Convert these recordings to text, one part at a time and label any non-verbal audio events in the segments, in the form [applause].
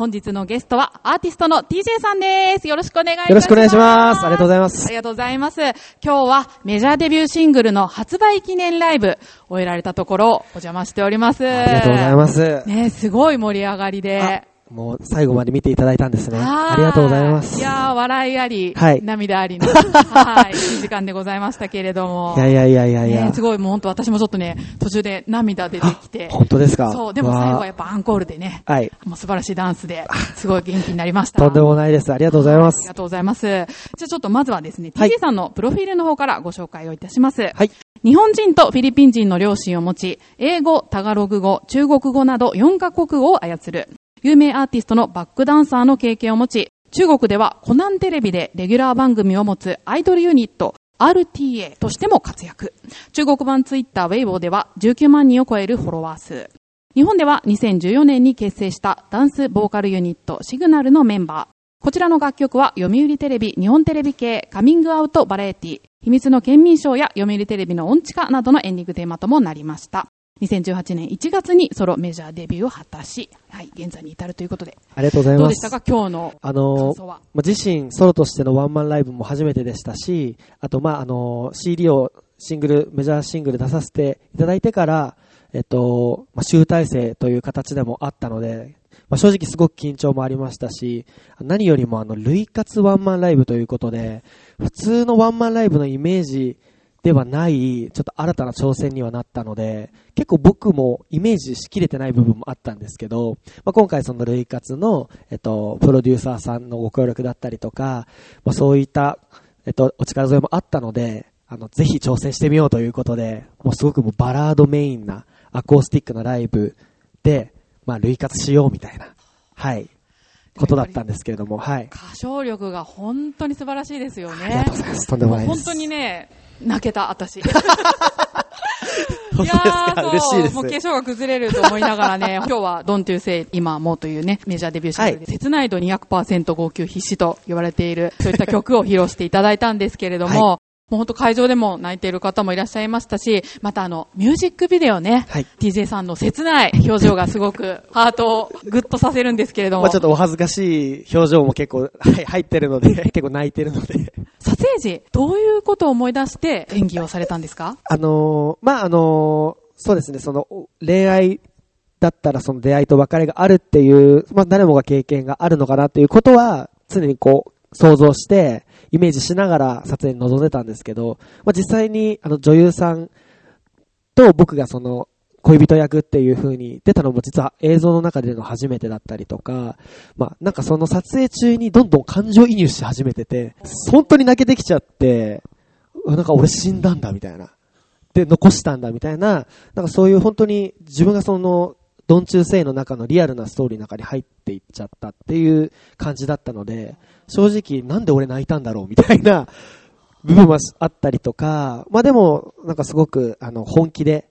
本日のゲストはアーティストの TJ さんです。よろしくお願いします。よろしくお願いします。ありがとうございます。ありがとうございます。今日はメジャーデビューシングルの発売記念ライブを終えられたところをお邪魔しております。ありがとうございます。ねすごい盛り上がりで。もう最後まで見ていただいたんですね。はありがとうございます。いやー、笑いあり、はい涙ありの、[laughs] はい、いい時間でございましたけれども。いやいやいやいやいや。ねすごいもう本当私もちょっとね、途中で涙出てきて。本当ですか？そう、でも最後はやわっぱアンコールでね、あはい。もう素晴らしいダンスで、すごい元気になりました。とんでもないです。ありがとうございますありが。とうございます。じゃあちょっとまずはですね、はい TJ さんのプロフィールの方からご紹介をいたします。はい。日本人とフィリピン人の両親を持ち、英語、タガログ語、中国語など4カ国語を操る、有名アーティストのバックダンサーの経験を持ち、中国ではコナンテレビでレギュラー番組を持つアイドルユニット、RTA としても活躍。中国版ツイッターウェイボーでは19万人を超えるフォロワー数。日本では2014年に結成したダンスボーカルユニットシグナルのメンバー。こちらの楽曲は読売テレビ、日本テレビ系カミングアウトバラエティ、秘密の県民賞や読売テレビの音痴化などのエンディングテーマともなりました。2018年1月にソロメジャーデビューを果たし、はい、現在に至るということで。ありがとうございま。どうですしたか？今日の感あの自身ソロとしてのワンマンライブも初めてでしたし、あと、まあ、あの、CD をシングル、メジャーシングル出させていただいてから、えっと、まあ、集大成という形でもあったので、まあ、正直すごく緊張もありましたし、何よりもあの、類活ワンマンライブということで、普通のワンマンライブのイメージではない、ちょっと新たな挑戦にはなったので、結構僕もイメージしきれてない部分もあったんですけど、まあ、今回その類活の、えっと、プロデューサーさんのご協力だったりとか、まあ、そういった、えっと、お力添えもあったので、あの、ぜひ挑戦してみようということで、もうすごくもうバラードメインなアコースティックなライブで、まあ、類活しようみたいな、はい、ことだったんですけれども、はい。歌唱力が本当に素晴らしいですよね。ありがとうございます。とんでもないです。本当にね、泣けた、私。[laughs] 本当ですかそう嬉しいです。もう化粧が崩れると思いながらね、[laughs] 今日は Don't You Say 今もうというね、メジャーデビューシングルで、切ないと200%号泣必至と言われている、そういった曲を披露していただいたんですけれども、はもう本当会場でも泣いている方もいらっしゃいましたし、またあの、ミュージックビデオね、はい TJ さんの切ない表情がすごく [laughs] ハートをグッとさせるんですけれども、まあちょっとお恥ずかしい表情も結構、はい、入ってるので、結構泣いてるので。撮影時、どういうことを思い出して演技をされたんですか？あのーまあ、あのーそうですね、その、恋愛だったらその出会いと別れがあるっていう、まあ、誰もが経験があるのかなっていうことは、常にこう、想像して、イメージしながら撮影に臨んでたんですけど、まあ、実際に、あの、女優さんと僕がその、恋人役っていう風に出たのも実は映像の中での初めてだったりとか、まあなんかその撮影中にどんどん感情移入し始めてて、本当に泣けてきちゃって、なんか俺死んだんだみたいな。で、残したんだみたいな、なんかそういう本当に自分がその、ドン中生の中のリアルなストーリーの中に入っていっちゃったっていう感じだったので、正直なんで俺泣いたんだろうみたいな部分はあったりとか、まあでも、なんかすごく、あの、本気で、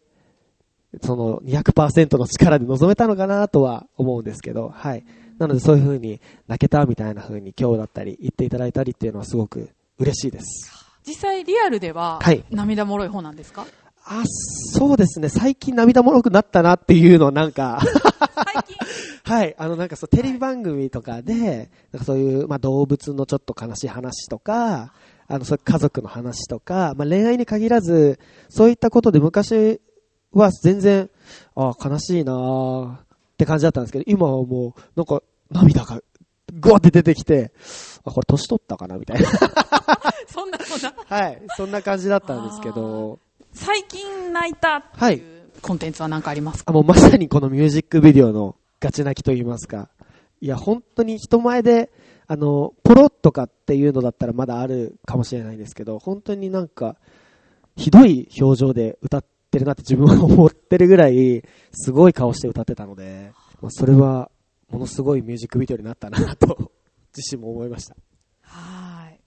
その200%の力で臨めたのかなとは思うんですけど、はい。なのでそういう風に泣けたみたいな風に今日だったり言っていただいたりっていうのはすごく嬉しいです。実際リアルでははい涙もろい方なんですか、あ、そうですね。最近涙もろくなったなっていうのはなんか、[laughs] はい。あの、なんかそう、テレビ番組とかで、なんかそういう、まあ、動物のちょっと悲しい話とか、あの、そう家族の話とか、まあ、恋愛に限らず、そういったことで昔は全然、あ悲しいなーって感じだったんですけど、今はもう、なんか、涙が、ゴーって出てきて、あ、これ年取ったかなみたいな。[laughs] そんなそんなはい。そんな感じだったんですけど、最近泣いたっていうコンテンツは何かありますか、あもうまさにこのミュージックビデオのガチ泣きと言いますか。いや、本当に人前で、あの、ポロッとかっていうのだったらまだあるかもしれないんですけど、本当になんか、ひどい表情で歌ってるなって自分は思ってるぐらい、すごい顔して歌ってたので、まあそれは、ものすごいミュージックビデオになったなと、[laughs] 自身も思いました。はい。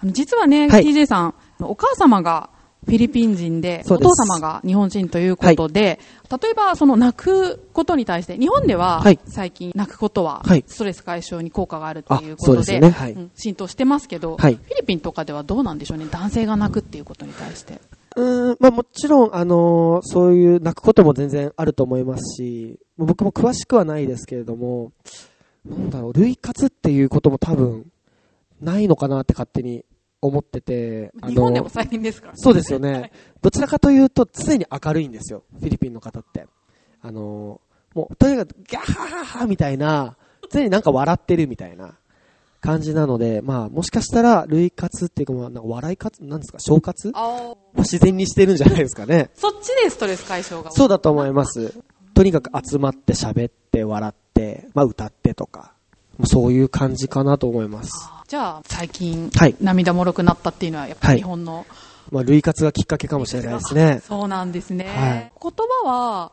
あの実はね、はい。TJ さんお母様がフィリピン人でお父様が日本人ということで、例えばその泣くことに対して日本でははい。最近泣くことははい。ストレス解消に効果があるということで,、でね。はい。うん浸透してますけど、はい。フィリピンとかではどうなんでしょうね。男性が泣くっていうことに対してうーん、まあもちろん、あのーそういう泣くことも全然あると思いますし、僕も詳しくはないですけれども、なんだろう、類活っていうことも多分、ないのかなって勝手に思ってて。日本でも最近ですから、ね、そうですよね。どちらかというと、常に明るいんですよ。フィリピンの方って。あのー、もう、とにかく、ギャーハハハみたいな、常になんか笑ってるみたいな感じなので、まあ、もしかしたら、類活っていうか、まあ、なんか笑い活、なんですか、消活？あ自然にしてるんじゃないですかね。そっちでストレス解消が。そうだと思います。とにかく集まって喋って笑って、まあ、歌ってとか、そういう感じかなと思います。じゃあ、最近、はい、涙もろくなったっていうのは、やっぱり日本の、はい、まあ、類活がきっかけかもしれないですね。[laughs] そうなんですね。はい、言葉は、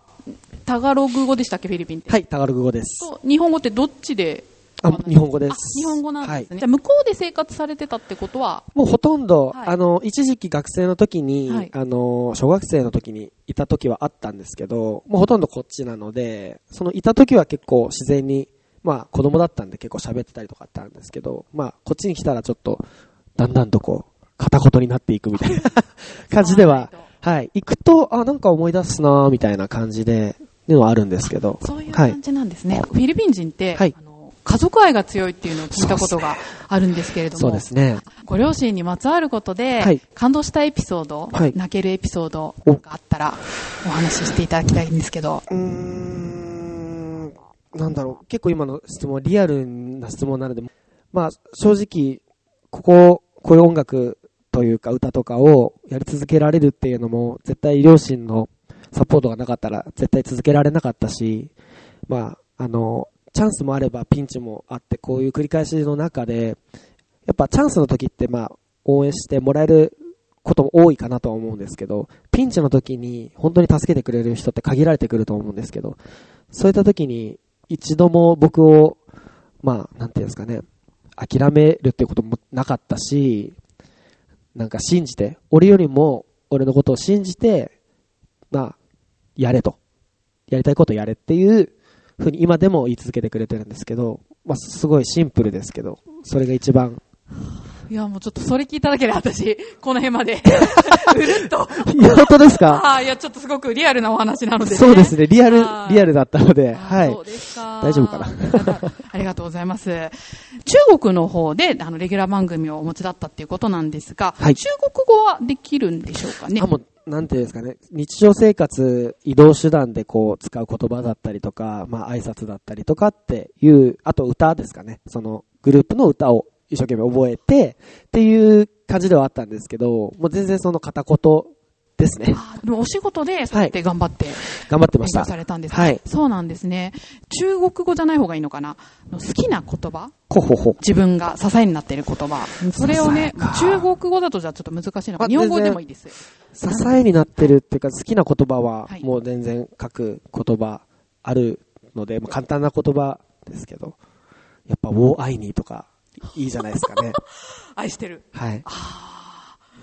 タガログ語でしたっけ、フィリピンって？はい、タガログ語です。日本語ってどっちであ、日本語です。日本語なんですね。はい、じゃあ、向こうで生活されてたってことは？もうほとんど、はい、あの、一時期学生の時に、はい、あの、小学生の時にいた時はあったんですけど、もうほとんどこっちなので、そのいた時は結構自然に、まあ子供だったんで結構喋ってたりとかあったんですけど、まあこっちに来たらちょっと、だんだんとこう、片言になっていくみたいな [laughs] 感じでは、はい、行くと、あ、なんか思い出すなみたいな感じで、いうのはあるんですけど。そういう感じなんですね。フィリピン人って、はい、家族愛が強いっていうのを聞いたことがあるんですけれども、そうですね。ご両親にまつわることで、はい、感動したエピソード、はい、泣けるエピソードがあったら、お話ししていただきたいんですけど。うーん、なんだろう、結構今の質問はリアルな質問なので、まあ、正直、ここ、こういう音楽というか歌とかをやり続けられるっていうのも、絶対両親のサポートがなかったら絶対続けられなかったし、まあ、あの、チャンスもあればピンチもあって、こういう繰り返しの中で、やっぱチャンスの時ってまあ、応援してもらえることも多いかなとは思うんですけど、ピンチの時に本当に助けてくれる人って限られてくると思うんですけど、そういった時に一度も僕を、まあ、なんていうんですかね、諦めるっていうこともなかったし、なんか信じて、俺よりも俺のことを信じて、まあ、やれと。やりたいことやれっていうふうに今でも言い続けてくれてるんですけど、まあ、すごいシンプルですけど、それが一番。いや、もうちょっとそれ聞いただけで私、この辺まで [laughs] うるっと。本当ですか？あいや、ちょっとすごくリアルなお話なので、ね、そうですね、リアル、リアルだったので、はい。そうですか。大丈夫かな？ありがとうございます。中国の方で、あの、レギュラー番組をお持ちだったっていうことなんですが、はい、中国語はできるんでしょうかね？あ、もうなんていうんですかね、日常生活、移動手段でこう使う言葉だったりとか、まあ挨拶だったりとかっていう、あと歌ですかね、そのグループの歌を一生懸命覚えてっていう感じではあったんですけど、もう全然その片言ですね。でもお仕事で、そうやって頑張って、はい、頑張ってました。されたんですはい。そうなんですね。中国語じゃない方がいいのかな？好きな言葉？ほほほ。自分が支えになっている言葉。それをね、中国語だとじゃあちょっと難しいのか。日本語でもいいです。支えになってるっていうか、好きな言葉は、もう全然書く言葉あるので、まあ、簡単な言葉ですけど、やっぱ、ウォーアイニーとか、いいじゃないですかね。[laughs] 愛してる。はい。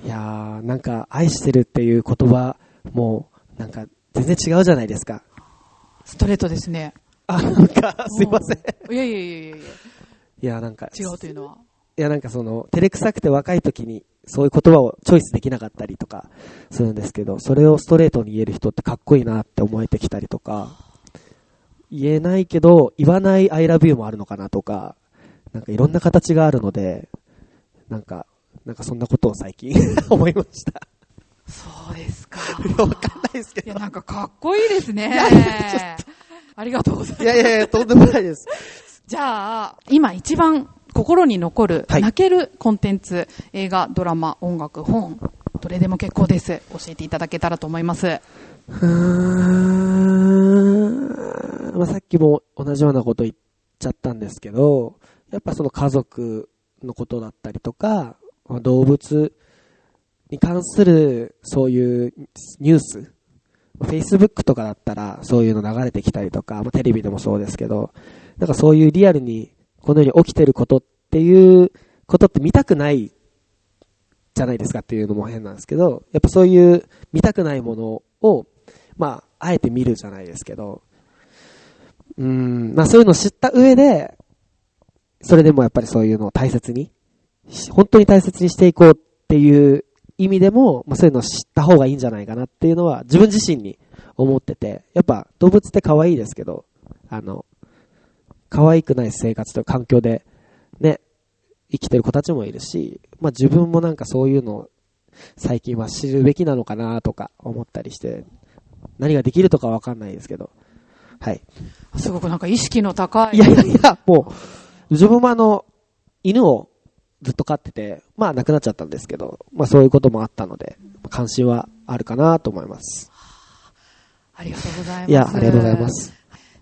いやー、なんか、愛してるっていう言葉も、なんか、全然違うじゃないですか。ストレートですね。あ、なんか、すいません。いやいやいやいやいや。なんか。違うというのは。いや、なんかその、照れくさくて若い時に、そういう言葉をチョイスできなかったりとかするんですけど、それをストレートに言える人ってかっこいいなって思えてきたりとか、言えないけど、言わない I love you もあるのかなとか、なんかいろんな形があるので、なんか、なんかそんなことを最近 [laughs] 思いました。そうですか。[laughs] わかんないですけど。いや、なんかかっこいいですね。ありがとうございます。いやいやいや、とんでもないです。[laughs] じゃあ、今一番心に残る、泣けるコンテンツ、映画、ドラマ、音楽、本、どれでも結構です。教えていただけたらと思います。うーん、まあ、さっきも同じようなこと言っちゃったんですけど、やっぱその家族のことだったりとか、まあ、動物に関するそういうニュース、Facebook とかだったらそういうの流れてきたりとか、まあ、テレビでもそうですけど、なんかそういうリアルにこのように起きてることっていうことって見たくないじゃないですかっていうのも変なんですけど、やっぱそういう見たくないものを、まあ、あえて見るじゃないですけど、うん、まあそういうのを知った上で、それでもやっぱりそういうのを大切に、本当に大切にしていこうっていう意味でも、まあそういうのを知った方がいいんじゃないかなっていうのは自分自身に思ってて、やっぱ動物って可愛いですけど、あの、可愛くない生活と環境で、ね、生きてる子たちもいるし、まあ自分もなんかそういうのを最近は知るべきなのかなとか思ったりして、何ができるとかわかんないですけど。はい。すごくなんか意識の高い。いやいやいや、もう、自分もあの、犬をずっと飼ってて、まあ亡くなっちゃったんですけど、まあそういうこともあったので、関心はあるかなと思います。ありがとうございます。いや、ありがとうございま。す。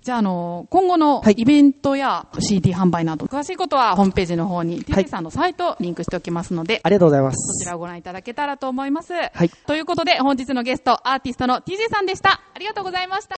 じゃあ、あの、今後のはいイベントや CD 販売など、詳しいことはホームページの方に、はい TJ さんのサイトをリンクしておきますので、ありがとうございまそす。ちらをご覧いただけたらと思います。はい。ということで、本日のゲスト、アーティストの TJ さんでした。ありがとうございました。